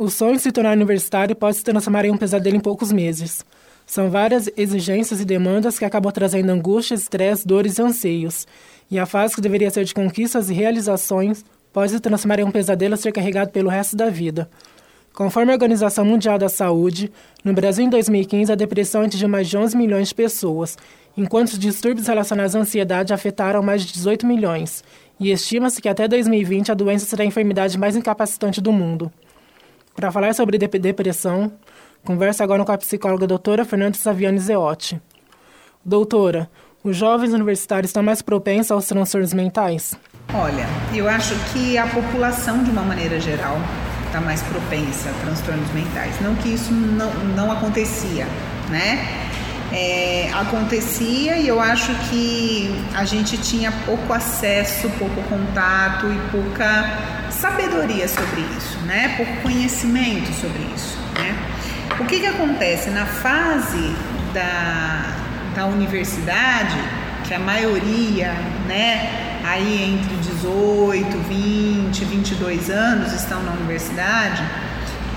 O sonho de se tornar universitário pode se transformar em um pesadelo em poucos meses. São várias exigências e demandas que acabam trazendo angústias, estresse, dores e anseios. E a fase que deveria ser de conquistas e realizações pode se transformar em um pesadelo a ser carregado pelo resto da vida. Conforme a Organização Mundial da Saúde, no Brasil em 2015 a depressão atingiu mais de 11 milhões de pessoas, enquanto os distúrbios relacionados à ansiedade afetaram mais de 18 milhões, e estima-se que até 2020 a doença será a enfermidade mais incapacitante do mundo. Para falar sobre depressão, converso agora com a psicóloga doutora Fernanda Saviani Zeotti. Doutora, os jovens universitários estão mais propensos aos transtornos mentais? Olha, eu acho que a população, de uma maneira geral, está mais propensa a transtornos mentais. Não que isso não, não acontecia, né? É, acontecia e eu acho que a gente tinha pouco acesso, pouco contato e pouca sabedoria sobre isso, né? Pouco conhecimento sobre isso, né? O que que acontece na fase da, da universidade, que a maioria, né, aí entre 18, 20, 22 anos estão na universidade,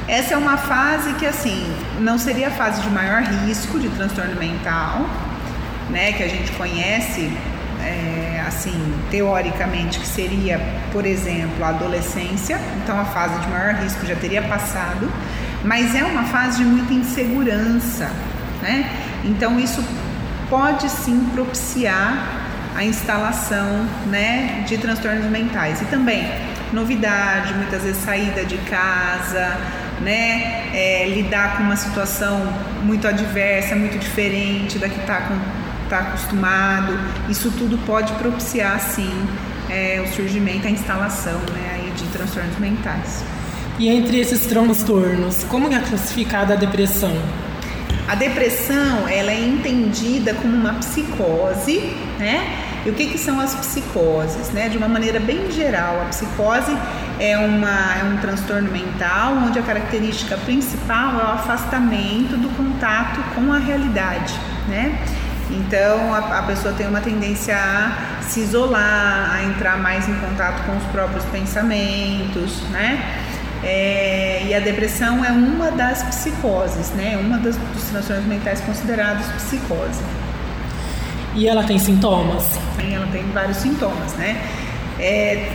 essa é uma fase que assim não seria a fase de maior risco de transtorno mental, né, que a gente conhece é, assim teoricamente que seria, por exemplo, a adolescência, então a fase de maior risco já teria passado, mas é uma fase de muita insegurança, né? Então isso pode sim propiciar a instalação né, de transtornos mentais. E também novidade, muitas vezes saída de casa, né, é, lidar com uma situação muito adversa, muito diferente da que está tá acostumado. Isso tudo pode propiciar, sim, é, o surgimento, a instalação né, aí de transtornos mentais. E entre esses transtornos, como é classificada a depressão? A depressão ela é entendida como uma psicose, né? E o que, que são as psicoses? Né? De uma maneira bem geral, a psicose é, uma, é um transtorno mental onde a característica principal é o afastamento do contato com a realidade. Né? Então a, a, pessoa tem uma tendência a se isolar, a entrar mais em contato com os próprios pensamentos, né? É, e a depressão é uma das psicoses, né? Uma das, dos transtornos mentais considerados psicose. E ela tem sintomas? Ela tem vários sintomas, né? É,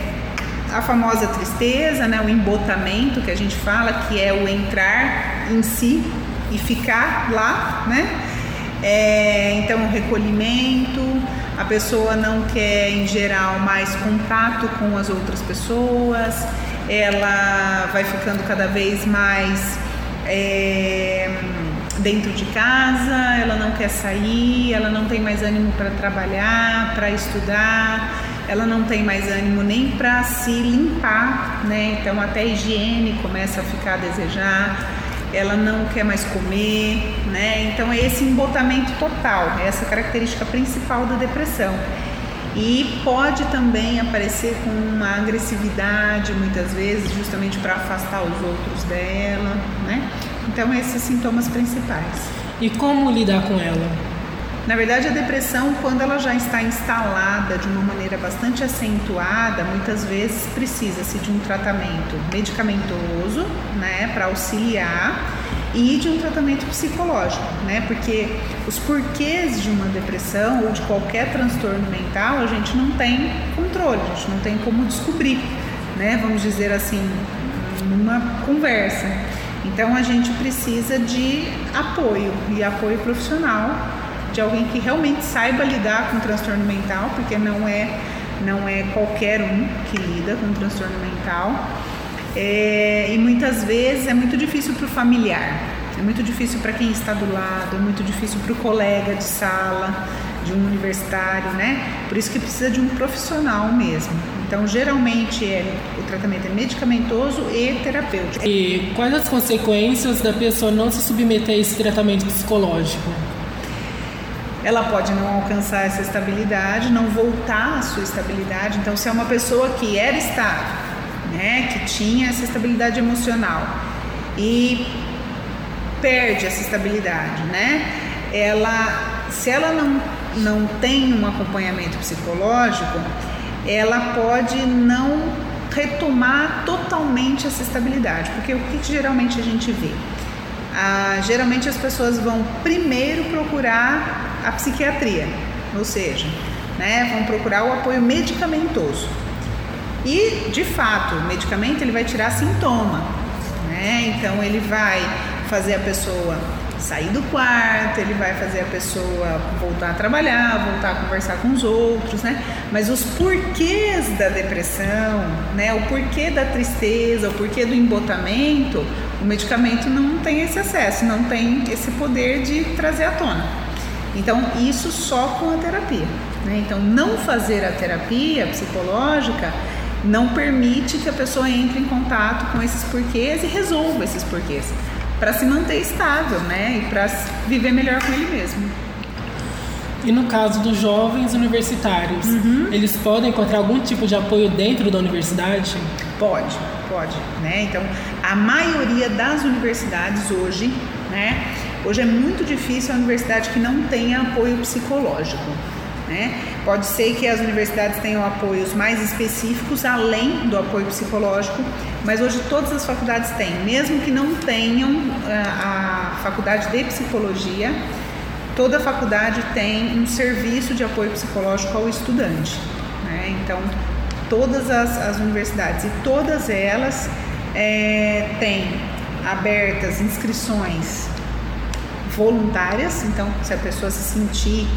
a famosa tristeza, né? O embotamento que a gente fala, que é o entrar em si e ficar lá, né? É, então, o recolhimento, a pessoa não quer, em geral, mais contato com as outras pessoas, ela vai ficando cada vez mais é, dentro de casa, ela não quer sair, ela não tem mais ânimo para trabalhar, para estudar, ela não tem mais ânimo nem para se limpar, né? Então até a higiene começa a ficar a desejar, ela não quer mais comer, né? Então é esse embotamento total, é essa característica principal da depressão. E pode também aparecer com uma agressividade, muitas vezes, justamente para afastar os outros dela, né? Então, esses sintomas principais. E como lidar com ela? Na verdade, a depressão, quando ela já está instalada de uma maneira bastante acentuada, muitas vezes precisa-se de um tratamento medicamentoso, né, para auxiliar e de um tratamento psicológico, né? Porque os porquês de uma depressão ou de qualquer transtorno mental a gente não tem controle, a gente não tem como descobrir, né? Vamos dizer assim, numa conversa. Então a gente precisa de apoio e apoio profissional de alguém que realmente saiba lidar com transtorno mental, porque não é não é qualquer um que lida com transtorno mental. É, e muitas vezes é muito difícil para o familiar, é muito difícil para quem está do lado, é muito difícil para o colega de sala, de um universitário, né? Por isso que precisa de um profissional mesmo. Então, geralmente, é, o tratamento é medicamentoso e terapêutico. E quais as consequências da pessoa não se submeter a esse tratamento psicológico? Ela pode não alcançar essa estabilidade, não voltar à sua estabilidade. Então, se é uma pessoa que era estável, né, que tinha essa estabilidade emocional e perde essa estabilidade, né? Ela, se ela não, não tem um acompanhamento psicológico, ela pode não retomar totalmente essa estabilidade, porque o que, geralmente a gente vê? Ah, geralmente as pessoas vão primeiro procurar a psiquiatria, ou seja, né, vão procurar o apoio medicamentoso. E, de fato, o medicamento ele vai tirar sintoma, né? Então ele vai fazer a pessoa sair do quarto, ele vai fazer a pessoa voltar a trabalhar, voltar a conversar com os outros, né? Mas os porquês da depressão, né? O porquê da tristeza, o porquê do embotamento, o medicamento não tem esse acesso, não tem esse poder de trazer à tona. Então, isso só com a terapia. Né? Então, não fazer a terapia psicológica não permite que a pessoa entre em contato com esses porquês e resolva esses porquês para se manter estável, né? E para viver melhor com ele mesmo. E no caso dos jovens universitários, uhum. eles podem encontrar algum tipo de apoio dentro da universidade? Pode, pode, né? Então, a maioria das universidades hoje, né? Hoje é muito difícil a universidade que não tenha apoio psicológico. Né? Pode ser que as universidades tenham apoios mais específicos além do apoio psicológico, mas hoje todas as faculdades têm, mesmo que não tenham eh, a faculdade de psicologia, toda faculdade tem um serviço de apoio psicológico ao estudante. Né? Então, todas as, as, universidades e todas elas é, têm abertas inscrições voluntárias, então se a pessoa se sentir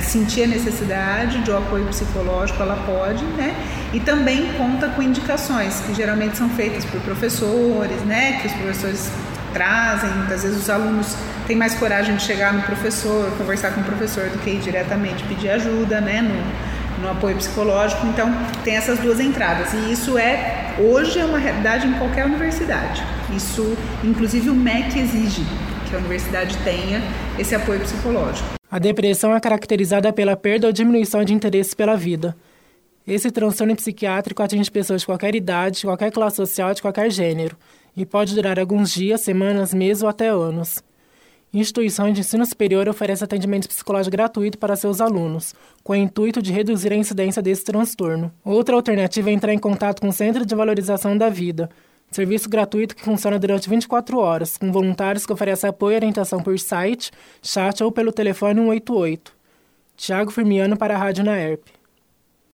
sentir a necessidade de um apoio psicológico, ela pode, né? E também conta com indicações que geralmente são feitas por professores, né? Que os professores trazem, muitas vezes os alunos têm mais coragem de chegar no professor, conversar com o professor do que ir diretamente pedir ajuda, né? No, no apoio psicológico. Então, tem essas duas entradas. E isso é, hoje, é uma realidade em qualquer universidade. Isso, inclusive, o MEC exige que a universidade tenha esse apoio psicológico. A depressão é caracterizada pela perda ou diminuição de interesse pela vida. Esse transtorno psiquiátrico atinge pessoas de qualquer idade, de qualquer classe social, de qualquer gênero, e pode durar alguns dias, semanas, meses ou até anos. Instituições de ensino superior oferecem atendimento psicológico gratuito para seus alunos, com o intuito de reduzir a incidência desse transtorno. Outra alternativa é entrar em contato com o Centro de Valorização da Vida, Serviço gratuito que funciona durante 24 horas, com voluntários que oferecem apoio e orientação por site, chat ou pelo telefone 188. Tiago Firmiano para a Rádio Naerp.